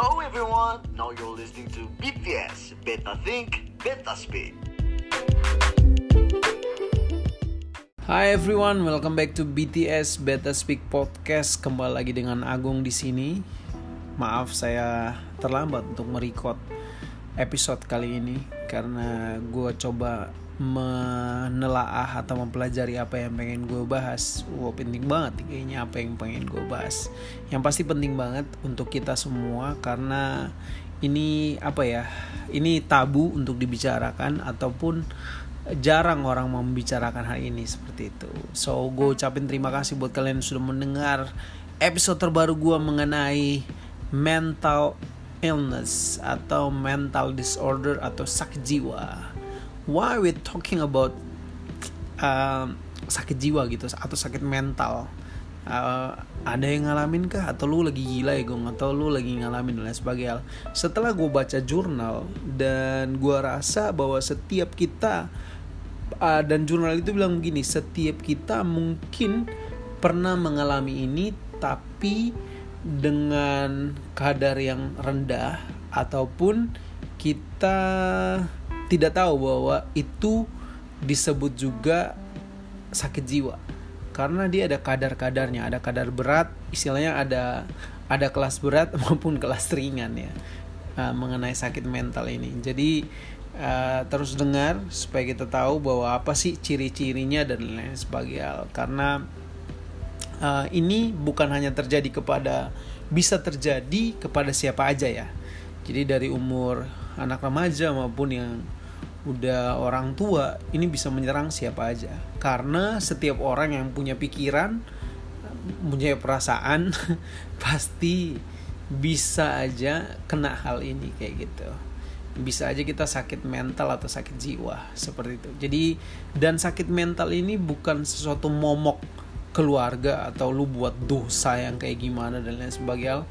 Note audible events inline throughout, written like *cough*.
Hello everyone, now you're listening to BTS Beta Think, Beta Speak. Hi everyone, welcome back to BTS Beta Speak Podcast. Kembali lagi dengan Agung di sini. Maaf saya terlambat untuk merecord episode kali ini karena gue coba menelaah atau mempelajari apa yang pengen gue bahas. Wah penting banget kayaknya apa yang pengen gue bahas. Yang pasti penting banget untuk kita semua karena ini apa ya? Ini tabu untuk dibicarakan ataupun jarang orang membicarakan hal ini seperti itu. So gue ucapin terima kasih buat kalian yang sudah mendengar episode terbaru gue mengenai mental illness atau mental disorder atau sakit jiwa why we talking about uh, sakit jiwa gitu atau sakit mental? Uh, ada yang ngalamin kah? Atau lu lagi gila ya gue atau lu lagi ngalamin dan lain sebagainya? Setelah gue baca jurnal dan gue rasa bahwa setiap kita uh, dan jurnal itu bilang begini setiap kita mungkin pernah mengalami ini tapi dengan kadar yang rendah ataupun kita tidak tahu bahwa itu disebut juga sakit jiwa. Karena dia ada kadar-kadarnya ada kadar berat istilahnya ada ada kelas berat *laughs* maupun kelas ringan ya uh, mengenai sakit mental ini. Jadi uh, terus dengar supaya kita tahu bahwa apa sih ciri-cirinya dan lain sebagainya. Karena uh, ini bukan hanya terjadi kepada bisa terjadi kepada siapa aja ya. Jadi dari umur anak remaja maupun yang udah orang tua ini bisa menyerang siapa aja. Karena setiap orang yang punya pikiran punya perasaan *laughs* pasti bisa aja kena hal ini kayak gitu. Bisa aja kita sakit mental atau sakit jiwa seperti itu. Jadi dan sakit mental ini bukan sesuatu momok keluarga atau lu buat dosa yang kayak gimana dan lain sebagainya.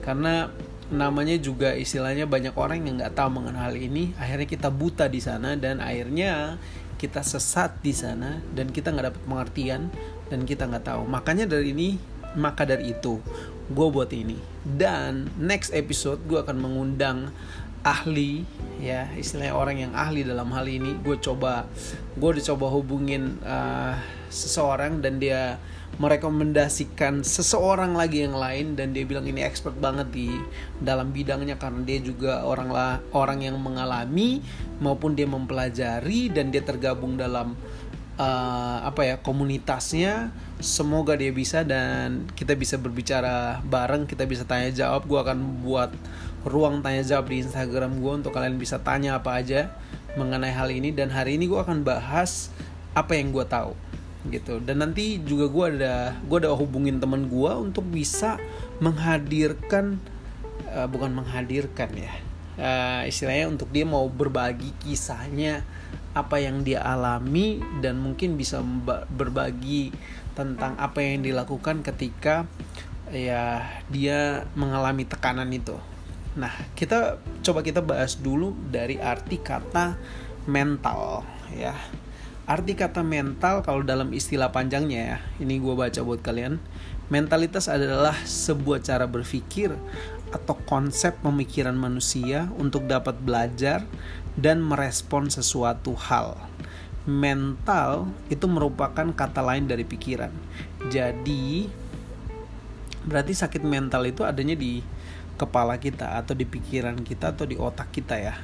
Karena namanya juga istilahnya banyak orang yang nggak tahu mengenai hal ini. Akhirnya kita buta di sana dan akhirnya kita sesat di sana dan kita nggak dapat pengertian dan kita nggak tahu. Makanya dari ini maka dari itu gue buat ini. Dan next episode gue akan mengundang ahli ya istilahnya orang yang ahli dalam hal ini. Gue coba gue udah coba hubungin uh, seseorang dan dia merekomendasikan seseorang lagi yang lain dan dia bilang ini expert banget di dalam bidangnya karena dia juga orang lah orang yang mengalami maupun dia mempelajari dan dia tergabung dalam uh, apa ya komunitasnya. Semoga dia bisa dan kita bisa berbicara bareng kita bisa tanya jawab gue akan buat ruang tanya jawab di Instagram gue untuk kalian bisa tanya apa aja mengenai hal ini dan hari ini gue akan bahas apa yang gue tahu gitu dan nanti juga gue ada gue ada hubungin teman gue untuk bisa menghadirkan uh, bukan menghadirkan ya uh, istilahnya untuk dia mau berbagi kisahnya apa yang dia alami dan mungkin bisa berbagi tentang apa yang dilakukan ketika ya dia mengalami tekanan itu. Nah, kita coba kita bahas dulu dari arti kata mental ya Arti kata mental kalau dalam istilah panjangnya ya, ini gue baca buat kalian. Mentalitas adalah sebuah cara berpikir atau konsep pemikiran manusia untuk dapat belajar dan merespon sesuatu hal. Mental itu merupakan kata lain dari pikiran. Jadi berarti sakit mental itu adanya di kepala kita atau di pikiran kita atau di otak kita ya.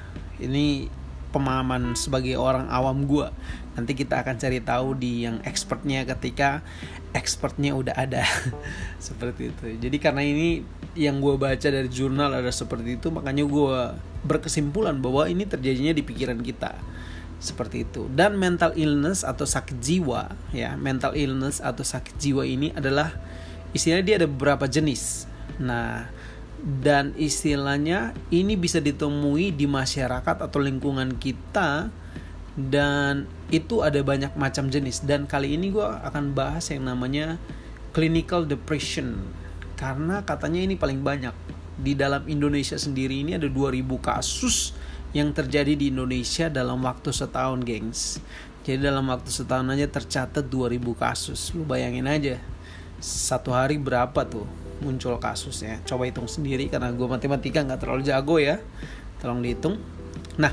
Ini pemahaman sebagai orang awam gue nanti kita akan cari tahu di yang expertnya ketika expertnya udah ada. *laughs* Seperti itu. Jadi karena ini yang gue baca dari jurnal ada seperti itu makanya gue berkesimpulan bahwa ini terjadinya di pikiran kita. Seperti itu. Dan mental illness atau sakit jiwa ya mental illness atau sakit jiwa ini adalah istilahnya dia ada beberapa jenis. Nah dan istilahnya ini bisa ditemui di masyarakat atau lingkungan kita. Dan itu ada banyak macam jenis. Dan kali ini gue akan bahas yang namanya clinical depression. Karena katanya ini paling banyak. Di dalam Indonesia sendiri ini ada 2000 kasus yang terjadi di Indonesia dalam waktu setahun gengs. Jadi dalam waktu setahun aja tercatat 2000 kasus. Lu bayangin aja satu hari berapa tuh muncul kasusnya. Coba hitung sendiri karena gue matematika nggak terlalu jago ya. Tolong dihitung. Nah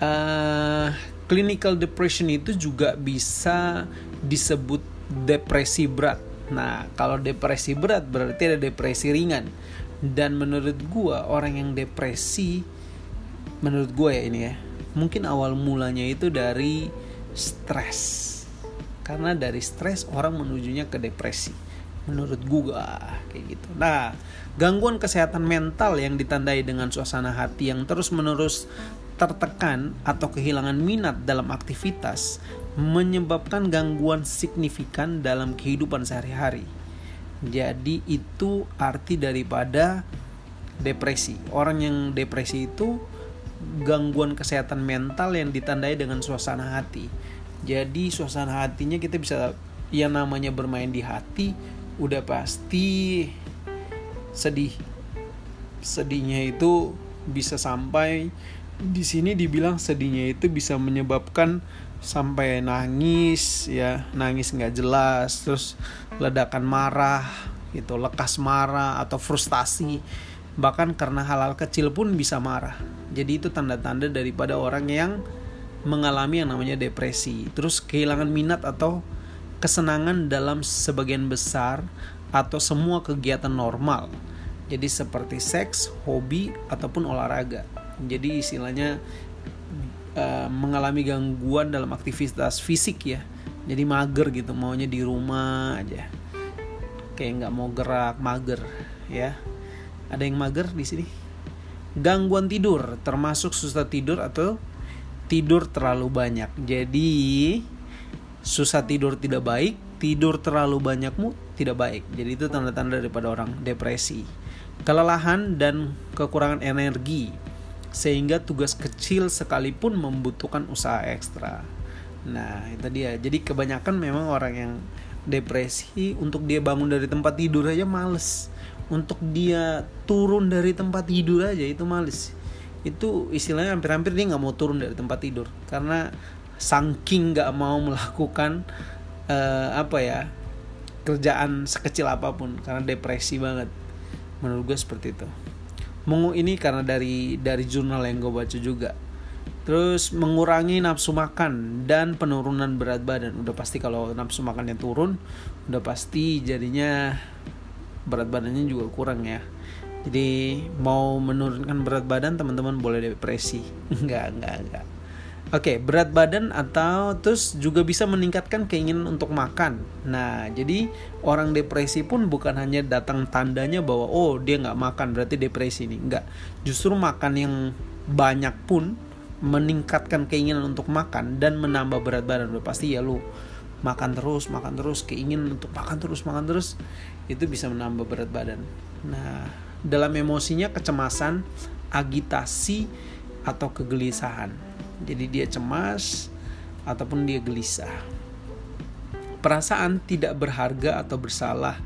uh, clinical depression itu juga bisa disebut depresi berat. Nah kalau depresi berat berarti ada depresi ringan. Dan menurut gue orang yang depresi menurut gue ya ini ya mungkin awal mulanya itu dari stres. Karena dari stres orang menujunya ke depresi menurut gue kayak gitu nah gangguan kesehatan mental yang ditandai dengan suasana hati yang terus menerus tertekan atau kehilangan minat dalam aktivitas menyebabkan gangguan signifikan dalam kehidupan sehari-hari. Jadi itu arti daripada depresi. Orang yang depresi itu gangguan kesehatan mental yang ditandai dengan suasana hati. Jadi suasana hatinya kita bisa yang namanya bermain di hati udah pasti sedih. Sedihnya itu bisa sampai di sini dibilang sedihnya itu bisa menyebabkan sampai nangis ya nangis nggak jelas terus ledakan marah gitu lekas marah atau frustasi bahkan karena hal-hal kecil pun bisa marah jadi itu tanda-tanda daripada orang yang mengalami yang namanya depresi. Terus kehilangan minat atau kesenangan dalam sebagian besar atau semua kegiatan normal. Jadi seperti seks, hobi ataupun olahraga. Jadi istilahnya uh, mengalami gangguan dalam aktivitas fisik ya. Jadi mager gitu, maunya di rumah aja. Kayak nggak mau gerak, mager ya. Ada yang mager di sini? gangguan tidur termasuk susah tidur atau tidur terlalu banyak. Jadi susah tidur tidak baik, tidur terlalu banyakmu tidak baik. Jadi itu tanda-tanda daripada orang depresi. Kelelahan dan kekurangan energi sehingga tugas kecil sekalipun membutuhkan usaha ekstra. Nah, itu dia. Jadi kebanyakan memang orang yang depresi untuk dia bangun dari tempat tidur aja males untuk dia turun dari tempat tidur aja itu males itu istilahnya hampir-hampir dia nggak mau turun dari tempat tidur karena saking nggak mau melakukan uh, apa ya kerjaan sekecil apa pun karena depresi banget. Menurut gue seperti itu. Mengu ini karena dari dari jurnal yang gue baca juga. Terus mengurangi nafsu makan dan penurunan berat badan. Udah pasti kalau nafsu makannya turun udah pasti jadinya berat badannya juga kurang ya. Jadi mau menurunkan berat badan teman-teman boleh depresi. *laughs* Enggak enggak enggak Oke, berat badan atau terus juga bisa meningkatkan keinginan untuk makan. Nah, jadi orang depresi pun bukan hanya datang tandanya bahwa oh dia nggak makan berarti depresi nih. Enggak, justru makan yang banyak pun meningkatkan keinginan untuk makan dan menambah berat badan. Udah pasti ya lu makan terus makan terus keinginan untuk makan terus makan terus itu bisa menambah berat badan nah dalam emosinya kecemasan agitasi atau kegelisahan jadi dia cemas ataupun dia gelisah perasaan tidak berharga atau bersalah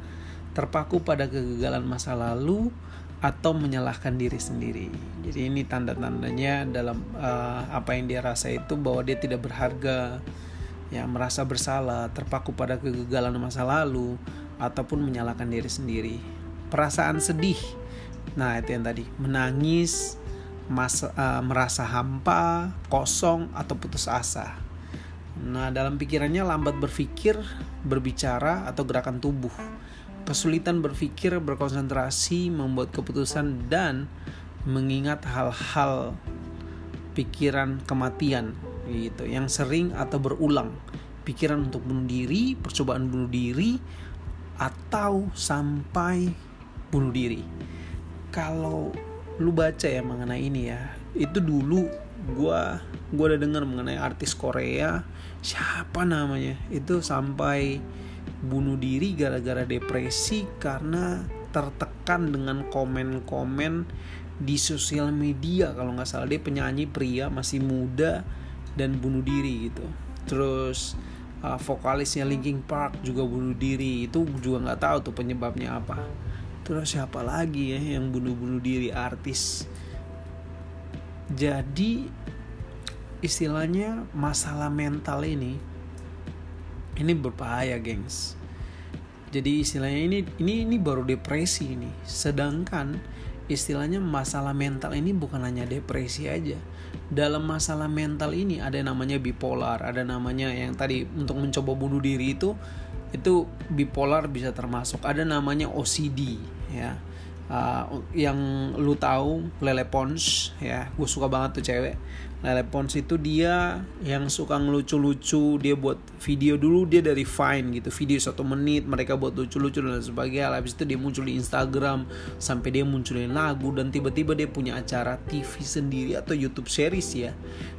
terpaku pada kegagalan masa lalu atau menyalahkan diri sendiri. Jadi ini tanda-tandanya dalam uh, apa yang dia rasa itu bahwa dia tidak berharga, ya merasa bersalah, terpaku pada kegagalan masa lalu ataupun menyalahkan diri sendiri. Perasaan sedih. Nah, itu yang tadi, menangis, masa, uh, merasa hampa, kosong atau putus asa. Nah, dalam pikirannya lambat berpikir, berbicara atau gerakan tubuh. Kesulitan berpikir, berkonsentrasi, membuat keputusan dan mengingat hal-hal pikiran kematian gitu yang sering atau berulang pikiran untuk bunuh diri percobaan bunuh diri atau sampai bunuh diri kalau lu baca ya mengenai ini ya. Itu dulu gua gua udah dengar mengenai artis Korea. Siapa namanya? Itu sampai bunuh diri gara-gara depresi karena tertekan dengan komen-komen di sosial media. Kalau nggak salah dia penyanyi pria masih muda dan bunuh diri gitu. Terus uh, vokalisnya Linkin Park juga bunuh diri. Itu juga nggak tahu tuh penyebabnya apa terus siapa lagi ya yang bunuh-bunuh diri artis. Jadi istilahnya masalah mental ini ini berbahaya gengs. Jadi istilahnya ini ini ini baru depresi ini. Sedangkan istilahnya masalah mental ini bukan hanya depresi aja. Dalam masalah mental ini ada yang namanya bipolar ada namanya yang tadi untuk mencoba bunuh diri itu itu bipolar bisa termasuk. Ada namanya OCD ya. Uh, yang lu tahu Lele Pons ya. Gue suka banget tuh cewek. Lele Pons itu dia yang suka ngelucu-lucu dia buat video dulu dia dari Vine gitu. Video satu menit mereka buat lucu-lucu dan sebagainya. Habis itu dia muncul di Instagram sampai dia munculin lagu dan tiba-tiba dia punya acara TV sendiri atau YouTube series ya.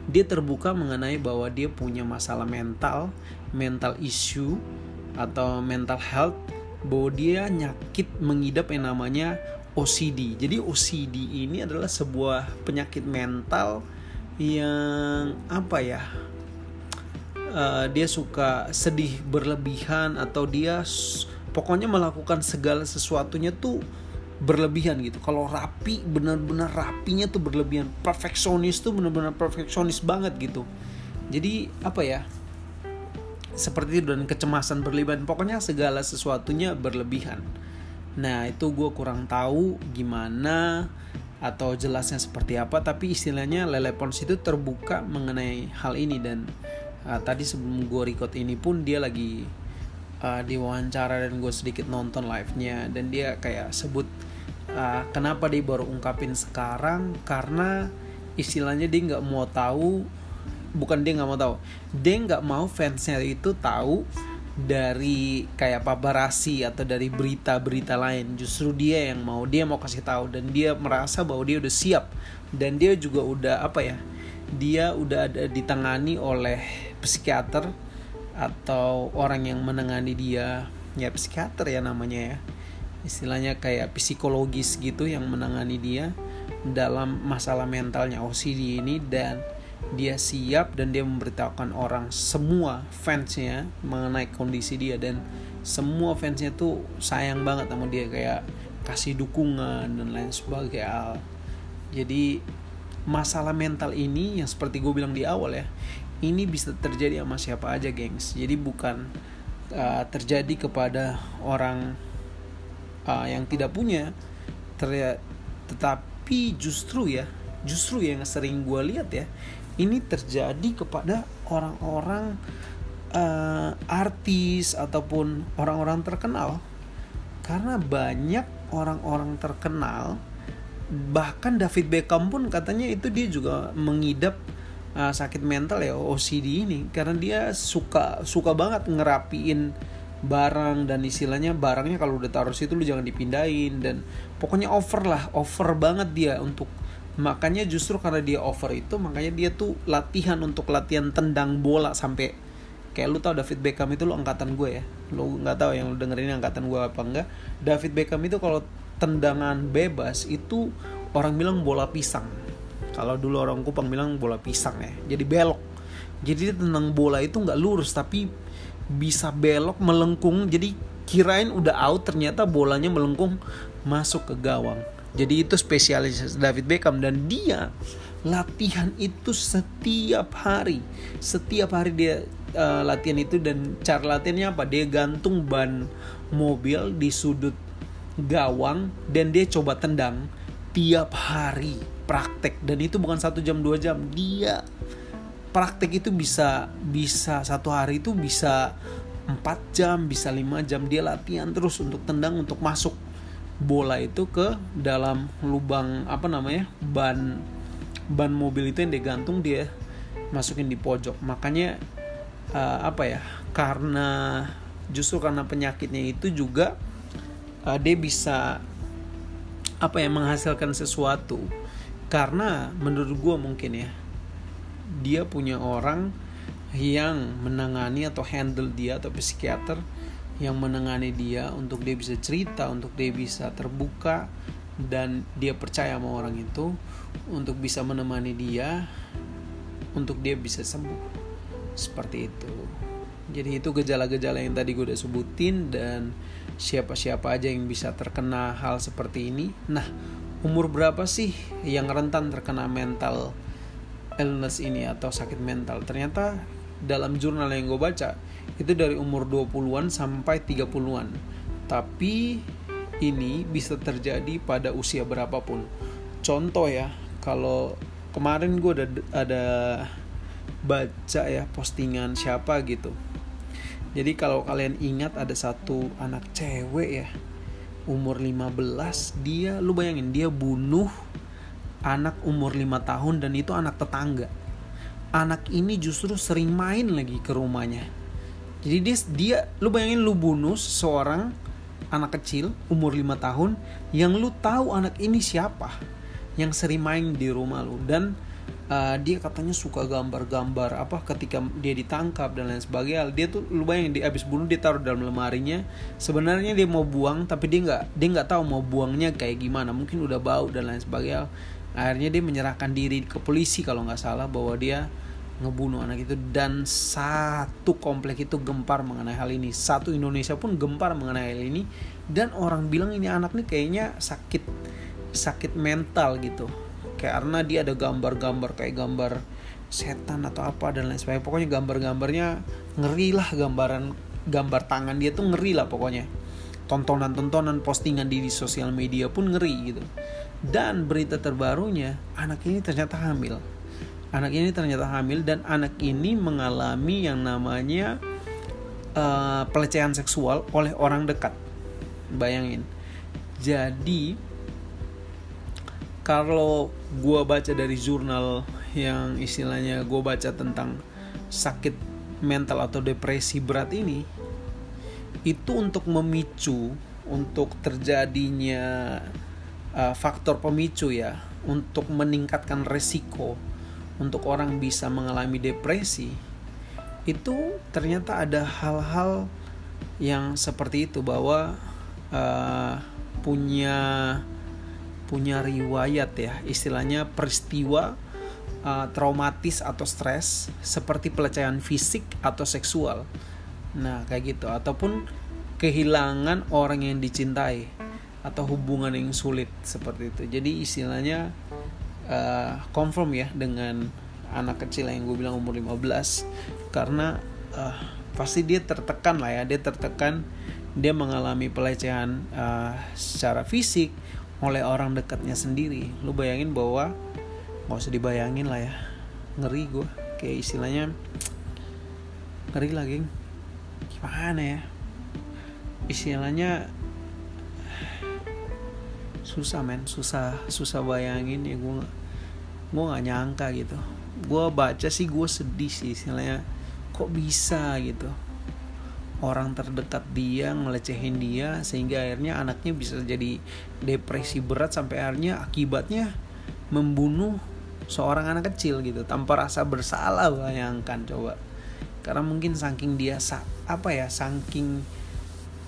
Dia terbuka mengenai bahwa dia punya masalah mental mental issue atau mental health bahwa dia nyakit mengidap yang namanya OCD. Jadi OCD ini adalah sebuah penyakit mental yang apa ya? Uh, dia suka sedih berlebihan atau dia pokoknya melakukan segala sesuatunya tuh berlebihan gitu. Kalau rapi benar-benar rapinya tuh berlebihan. Perfeksionis tuh benar-benar perfeksionis banget gitu. Jadi apa ya? Seperti itu dan kecemasan berlebihan. Pokoknya segala sesuatunya berlebihan. Nah itu gue kurang tahu gimana atau jelasnya seperti apa tapi istilahnya Lele Pons itu terbuka mengenai hal ini dan uh, tadi sebelum gue record ini pun dia lagi uh, diwawancara dan gue sedikit nonton live-nya dan dia kayak sebut uh, kenapa dia baru ungkapin sekarang karena istilahnya dia nggak mau tahu bukan dia nggak mau tahu. Dia nggak mau fansnya itu tahu dari kayak paparazzi atau dari berita-berita lain. Justru dia yang mau dia mau kasih tahu dan dia merasa bahwa dia udah siap. Dan dia juga udah apa ya dia udah ada ditangani oleh psikiater atau orang yang menangani dia. Ya psikiater ya namanya ya. Istilahnya kayak psikologis gitu yang menangani dia dalam masalah mentalnya OCD ini. Dan dia siap dan dia memberitahukan orang semua fansnya mengenai kondisi dia dan semua fansnya tuh sayang banget sama dia kayak kasih dukungan dan lain sebagainya. Jadi masalah mental ini yang seperti gue bilang di awal ya ini bisa terjadi sama siapa aja gengs. Jadi bukan uh, terjadi kepada orang uh, yang tidak punya tetapi justru ya justru yang sering gue lihat ya ini terjadi kepada orang-orang uh, artis ataupun orang-orang terkenal. Karena banyak orang-orang terkenal bahkan David Beckham pun katanya itu dia juga mengidap uh, sakit mental ya OCD ini. Karena dia suka suka banget ngerapiin barang dan istilahnya barangnya kalau udah taruh situ lu jangan dipindahin dan pokoknya over lah over banget dia untuk makanya justru karena dia over itu makanya dia tuh latihan untuk latihan tendang bola sampai kayak lu tau David Beckham itu lu angkatan gue ya? Lu nggak tahu yang lu dengerin angkatan gue apa enggak. David Beckham itu kalau tendangan bebas itu orang bilang bola pisang. Kalau dulu orang Kupang bilang bola pisang ya jadi belok. Jadi dia tendang bola itu nggak lurus tapi bisa belok melengkung. Jadi kirain udah out ternyata bolanya melengkung masuk ke gawang jadi itu spesialis David Beckham dan dia latihan itu setiap hari. Setiap hari dia uh, latihan itu dan cara latihannya apa? Dia gantung ban mobil di sudut gawang dan dia coba tendang tiap hari praktek dan itu bukan satu jam dua jam dia praktek itu bisa bisa satu hari itu bisa empat jam bisa lima jam dia latihan terus untuk tendang untuk masuk bola itu ke dalam lubang apa namanya ban ban mobil itu yang digantung dia masukin di pojok. Makanya uh, apa ya karena justru karena penyakitnya itu juga uh, dia bisa apa ya menghasilkan sesuatu. Karena menurut gue mungkin ya dia punya orang yang menangani atau handle dia atau psikiater yang menengani dia untuk dia bisa cerita, untuk dia bisa terbuka dan dia percaya sama orang itu untuk bisa menemani dia untuk dia bisa sembuh. Seperti itu. Jadi itu gejala-gejala yang tadi gue udah sebutin dan siapa-siapa aja yang bisa terkena hal seperti ini. Nah, umur berapa sih yang rentan terkena mental illness ini atau sakit mental? Ternyata dalam jurnal yang gue baca itu dari umur 20-an sampai 30-an. tapi ini bisa terjadi pada usia berapapun. Contoh ya kalau kemarin gue ada ada baca ya postingan siapa gitu. Jadi kalau kalian ingat ada satu anak cewek ya umur 15 dia lu bayangin dia bunuh anak umur 5 tahun dan itu anak tetangga. Anak ini justru sering main lagi ke rumahnya jadi dia dia lu bayangin lu bunuh seorang anak kecil umur 5 tahun yang lu tahu anak ini siapa yang sering main di rumah lu. Dan uh, dia katanya suka gambar-gambar apa ketika dia ditangkap dan lain sebagainya. Dia tuh lu bayangin dia habis bunuh dia taruh dalam lemarinya. Sebenarnya dia mau buang tapi dia nggak dia nggak tahu mau buangnya kayak gimana. Mungkin udah bau dan lain sebagainya. Akhirnya dia menyerahkan diri ke polisi kalau nggak salah bahwa dia ngebunuh anak itu dan satu komplek itu gempar mengenai hal ini. Satu Indonesia pun gempar mengenai hal ini. Dan orang bilang ini anak nih kayaknya sakit sakit mental gitu. Karena dia ada gambar-gambar kayak gambar setan atau apa dan lain sebagainya. Pokoknya gambar-gambarnya ngeri lah gambaran gambar tangan dia tuh ngeri lah pokoknya. Tontonan-tontonan postingan di, di sosial media pun ngeri gitu. Dan berita terbarunya anak ini ternyata hamil anak ini ternyata hamil dan anak ini mengalami yang namanya uh, pelecehan seksual oleh orang dekat. Bayangin. Jadi kalau gue baca dari jurnal yang istilahnya gue baca tentang sakit mental atau depresi berat ini itu untuk memicu untuk terjadinya uh, faktor pemicu ya untuk meningkatkan resiko untuk orang bisa mengalami depresi itu ternyata ada hal-hal yang seperti itu bahwa uh, punya punya riwayat ya istilahnya peristiwa uh, traumatis atau stres seperti pelecehan fisik atau seksual. Nah kayak gitu. Ataupun kehilangan orang yang dicintai atau hubungan yang sulit seperti itu. Jadi istilahnya uh, confirm ya dengan anak kecil yang gue bilang umur 15 karena uh, pasti dia tertekan lah ya. Dia tertekan dia mengalami pelecehan uh, secara fisik oleh orang dekatnya sendiri. Lu bayangin bahwa nggak usah dibayangin lah ya. Ngeri gue kayak istilahnya ngeri lagi gimana ya? Istilahnya susah men. Susah susah bayangin ya gue gue nggak nyangka gitu. Gue baca sih gue sedih sih istilahnya. Kok bisa gitu? Orang terdekat dia ngelecehin dia sehingga akhirnya anaknya bisa jadi depresi berat sampai akhirnya akibatnya membunuh seorang anak kecil gitu tanpa rasa bersalah bayangkan coba. Karena mungkin saking dia apa ya saking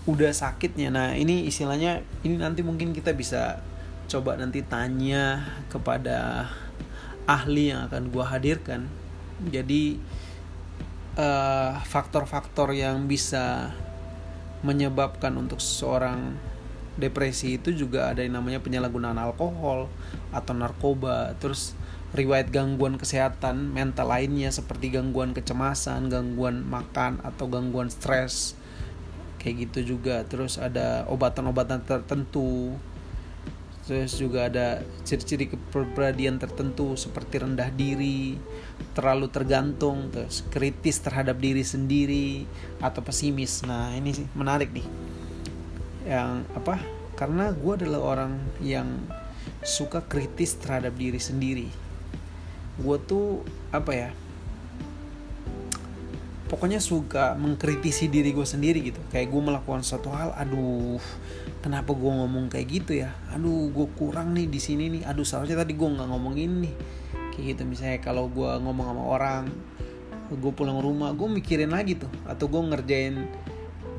udah sakitnya. Nah ini istilahnya ini nanti mungkin kita bisa coba nanti tanya kepada ahli yang akan gua hadirkan. Jadi Eh, faktor-faktor uh, yang bisa menyebabkan untuk seorang depresi itu juga ada yang namanya penyalahgunaan alkohol atau narkoba. Terus riwayat gangguan kesehatan mental lainnya seperti gangguan kecemasan gangguan makan atau gangguan stres. Kayak gitu juga. Terus ada obatan-obatan tertentu terus juga ada ciri-ciri kepribadian tertentu seperti rendah diri terlalu tergantung terus kritis terhadap diri sendiri atau pesimis. Nah ini sih menarik nih. Yang apa? Karena gue adalah orang yang suka kritis terhadap diri sendiri. Gue tuh apa ya? Pokoknya suka mengkritisi diri gue sendiri gitu. Kayak gue melakukan suatu hal aduh kenapa gue ngomong kayak gitu ya? Aduh gue kurang nih di sini nih. Aduh seharusnya tadi gue nggak ngomong ini kayak gitu misalnya kalau gue ngomong sama orang gue pulang rumah gue mikirin lagi tuh. Atau gue ngerjain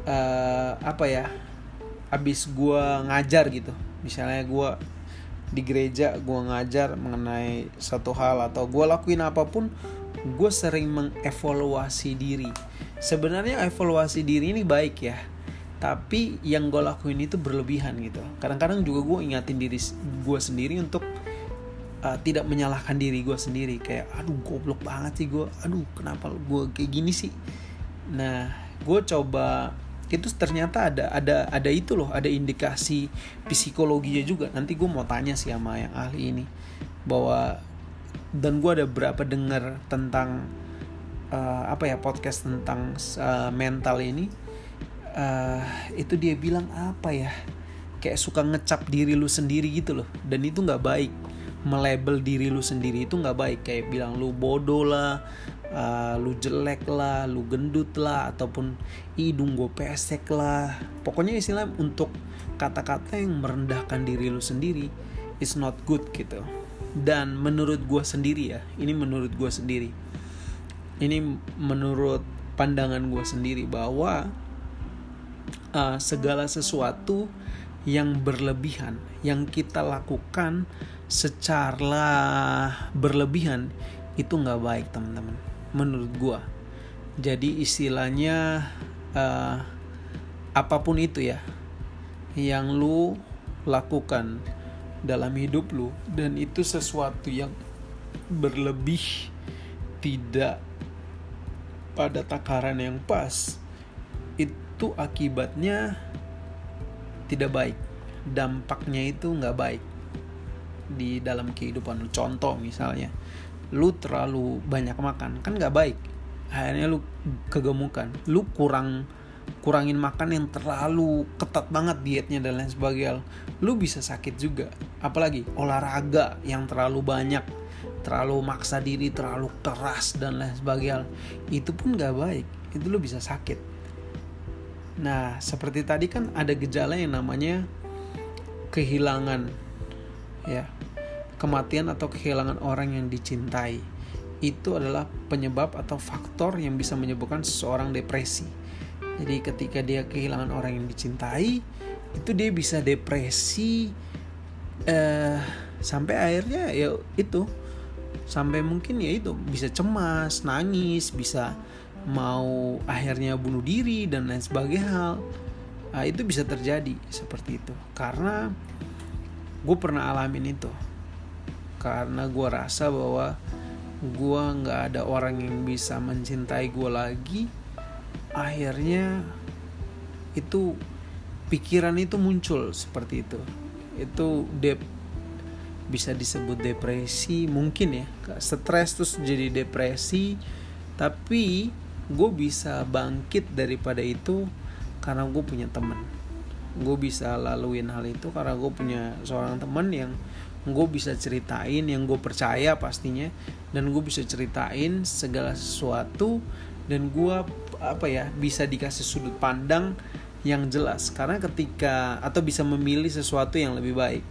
uh, apa ya abis gue ngajar gitu. Misalnya gue di gereja gue ngajar mengenai satu hal atau gue lakuin apa pun gue sering mengevaluasi diri. Sebenarnya evaluasi diri ini baik ya tapi yang gue lakuin itu berlebihan gitu. Kadang-kadang juga gue ingatin diri gue sendiri untuk uh, tidak menyalahkan diri gue sendiri. Kayak aduh goblok banget sih gue aduh kenapa gue kayak gini sih? Nah gue coba itu ternyata ada ada ada itu loh ada indikasi psikologinya juga. Nanti gue mau tanya sih sama yang ahli ini bahwa dan gue ada berapa dengar tentang uh, apa ya podcast tentang uh, mental ini uh, itu dia bilang apa ya? Kayak suka ngecap diri lu sendiri gitu loh. Dan itu nggak baik. Melabel diri lu sendiri itu nggak baik. Kayak bilang lu bodoh lah uh, lu jelek lah lu gendut lah ataupun hidung gue pesek lah. Pokoknya istilah untuk kata-kata yang merendahkan diri lu sendiri is not good gitu. Dan menurut gue sendiri ya ini menurut gue sendiri. Ini menurut pandangan gue sendiri bahwa uh, segala sesuatu yang berlebihan yang kita lakukan secara berlebihan itu nggak baik teman-teman. Menurut gua. Jadi istilahnya uh, apa pun itu ya yang lu lakukan dalam hidup lu dan itu sesuatu yang berlebih tidak pada takaran yang pas itu akibatnya tidak baik. Dampaknya itu nggak baik di dalam kehidupan lu. Contoh misalnya lu terlalu banyak makan kan nggak baik. Akhirnya lu kegemukan. Lu kurang kurangin makan yang terlalu ketat banget dietnya dan lain sebagainya. Lu bisa sakit juga. Apalagi olahraga yang terlalu banyak. Terlalu maksa diri terlalu keras dan lain sebagainya. Itu pun nggak baik. Itu lu bisa sakit nah seperti tadi kan ada gejala yang namanya kehilangan ya kematian atau kehilangan orang yang dicintai itu adalah penyebab atau faktor yang bisa menyebabkan seseorang depresi. Jadi ketika dia kehilangan orang yang dicintai, itu dia bisa depresi eh, sampai akhirnya ya itu sampai mungkin ya itu bisa cemas, nangis, bisa mau akhirnya bunuh diri dan lain sebagainya hal. Nah, itu bisa terjadi seperti itu. Karena gue pernah alamin itu. Karena gue rasa bahwa gue nggak ada orang yang bisa mencintai gue lagi akhirnya itu pikiran itu muncul seperti itu. Itu dep bisa disebut depresi mungkin ya. Stres terus jadi depresi tapi gue bisa bangkit daripada itu karena gue punya temen. Gue bisa laluin hal itu karena gue punya seorang teman yang gue bisa ceritain yang gue percaya pastinya. Dan gue bisa ceritain segala sesuatu dan gue apa ya bisa dikasih sudut pandang yang jelas. Karena ketika atau bisa memilih sesuatu yang lebih baik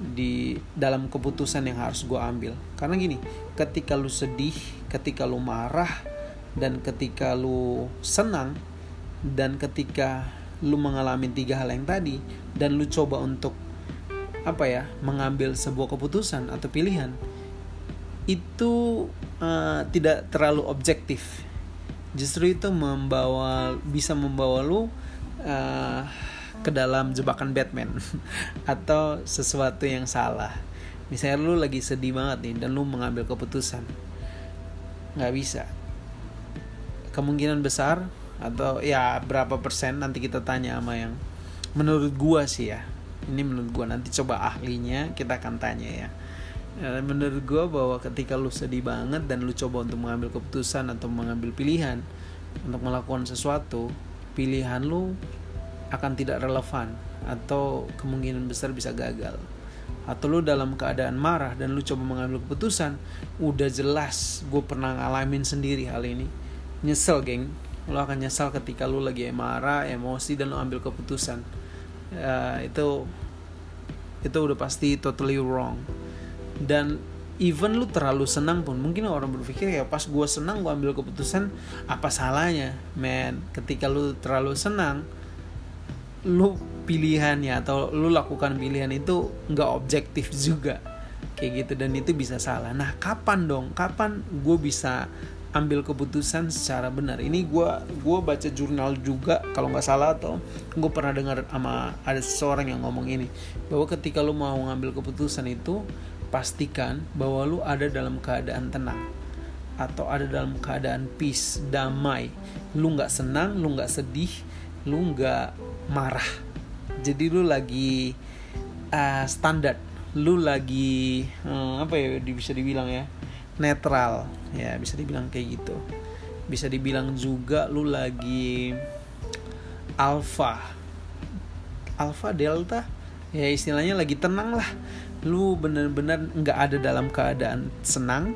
di dalam keputusan yang harus gue ambil. Karena gini ketika lu sedih ketika lu marah dan ketika lu senang dan ketika lu mengalami tiga hal yang tadi dan lu coba untuk apa ya mengambil sebuah keputusan atau pilihan itu uh, tidak terlalu objektif. Justru itu membawa bisa membawa lu uh, ke dalam jebakan Batman *laughs* atau sesuatu yang salah. Misalnya lu lagi sedih banget nih dan lu mengambil keputusan. Nggak bisa kemungkinan besar atau ya berapa persen nanti kita tanya sama yang menurut gua sih ya. Ini menurut gue nanti coba ahlinya kita akan tanya ya. Menurut gue bahwa ketika lu sedih banget dan lu coba untuk mengambil keputusan atau mengambil pilihan untuk melakukan sesuatu pilihan lu akan tidak relevan atau kemungkinan besar bisa gagal. Atau lu dalam keadaan marah dan lu coba mengambil keputusan udah jelas gue pernah ngalamin sendiri hal ini nyesel geng. Lu akan nyesal ketika lu lagi marah emosi dan lu ambil keputusan. Ya, itu itu udah pasti totally wrong. Dan even lu terlalu senang pun mungkin orang berpikir ya pas gue senang gue ambil keputusan apa salahnya? Man ketika lu terlalu senang lu pilihannya atau lu lakukan pilihan itu nggak objektif juga. Kayak gitu dan itu bisa salah. Nah kapan dong? Kapan gue bisa ambil keputusan secara benar. Ini gue gua baca jurnal juga kalau nggak salah atau gue pernah dengar sama ada seseorang yang ngomong ini bahwa ketika lu mau ngambil keputusan itu pastikan bahwa lu ada dalam keadaan tenang atau ada dalam keadaan peace damai. Lu nggak senang lu nggak sedih lu nggak marah. Jadi lu lagi uh, standar. Lu lagi uh, apa ya bisa dibilang ya netral. Ya bisa dibilang kayak gitu. Bisa dibilang juga lu lagi alpha. Alpha delta. Ya istilahnya lagi tenang lah. Lu bener-bener nggak ada dalam keadaan senang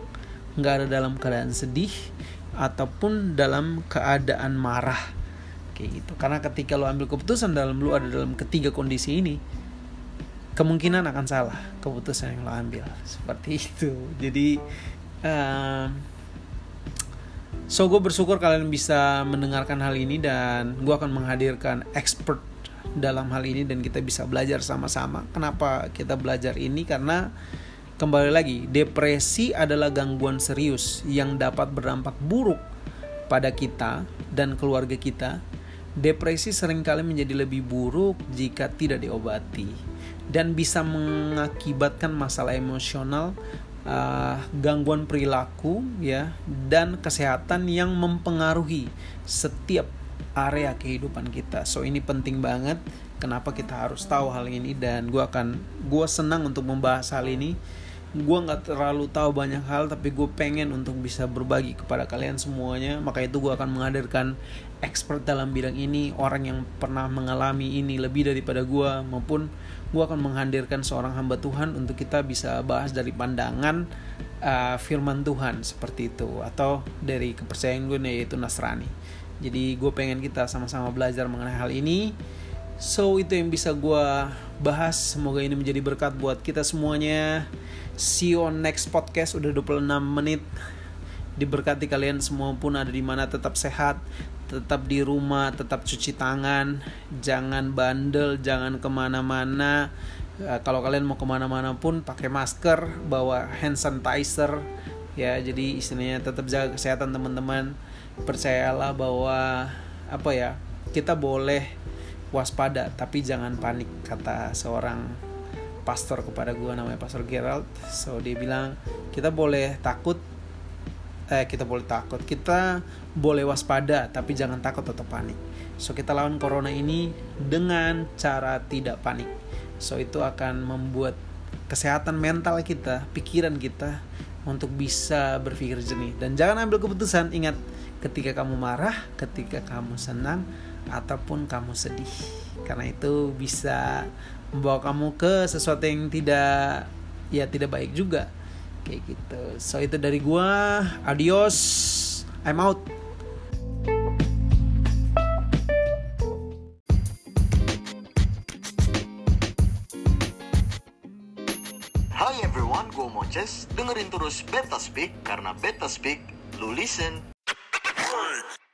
nggak ada dalam keadaan sedih ataupun dalam keadaan marah. Kayak gitu. Karena ketika lu ambil keputusan dalam lu ada dalam ketiga kondisi ini kemungkinan akan salah keputusan yang lo ambil. Seperti itu. Jadi so gue bersyukur kalian bisa mendengarkan hal ini dan gue akan menghadirkan expert dalam hal ini dan kita bisa belajar sama-sama. Kenapa kita belajar ini? Karena kembali lagi depresi adalah gangguan serius yang dapat berdampak buruk pada kita dan keluarga kita. Depresi sering kali menjadi lebih buruk jika tidak diobati dan bisa mengakibatkan masalah emosional, uh, gangguan perilaku ya dan kesehatan yang mempengaruhi setiap area kehidupan kita. So ini penting banget. Kenapa kita harus tahu hal ini dan gue akan gue senang untuk membahas hal ini. Gue nggak terlalu tahu banyak hal tapi gue pengen untuk bisa berbagi kepada kalian semuanya. Maka itu gue akan menghadirkan expert dalam bidang ini, orang yang pernah mengalami ini lebih daripada gue maupun gue akan menghadirkan seorang hamba Tuhan untuk kita bisa bahas dari pandangan uh, firman Tuhan seperti itu atau dari kepercayaan gue yaitu Nasrani. Jadi gue pengen kita sama-sama belajar mengenai hal ini. So itu yang bisa gue bahas. Semoga ini menjadi berkat buat kita semuanya. See you on next podcast. Udah 26 menit. Diberkati kalian semua pun ada di mana tetap sehat, tetap di rumah tetap cuci tangan jangan bandel jangan ke mana-mana uh, kalau kalian mau ke mana-mana pun pakai masker bawa hand sanitizer ya jadi istilahnya tetap jaga kesehatan teman-teman percayalah bahwa apa ya kita boleh waspada tapi jangan panik kata seorang pastor kepada gue namanya pastor Gerald. So dia bilang kita boleh takut eh kita boleh takut. Kita boleh waspada tapi jangan takut atau panik. So kita lawan corona ini dengan cara tidak panik. So itu akan membuat kesehatan mental kita pikiran kita untuk bisa berpikir jernih. Dan jangan ambil keputusan ingat ketika kamu marah ketika kamu senang ataupun kamu sedih. Karena itu bisa membawa kamu ke sesuatu yang tidak ya tidak baik juga. Kayak gitu. So itu dari gua. Adios. I'm out. Hai everyone, gue Monces. Dengerin terus Beta Speak karena Beta Speak, lu listen.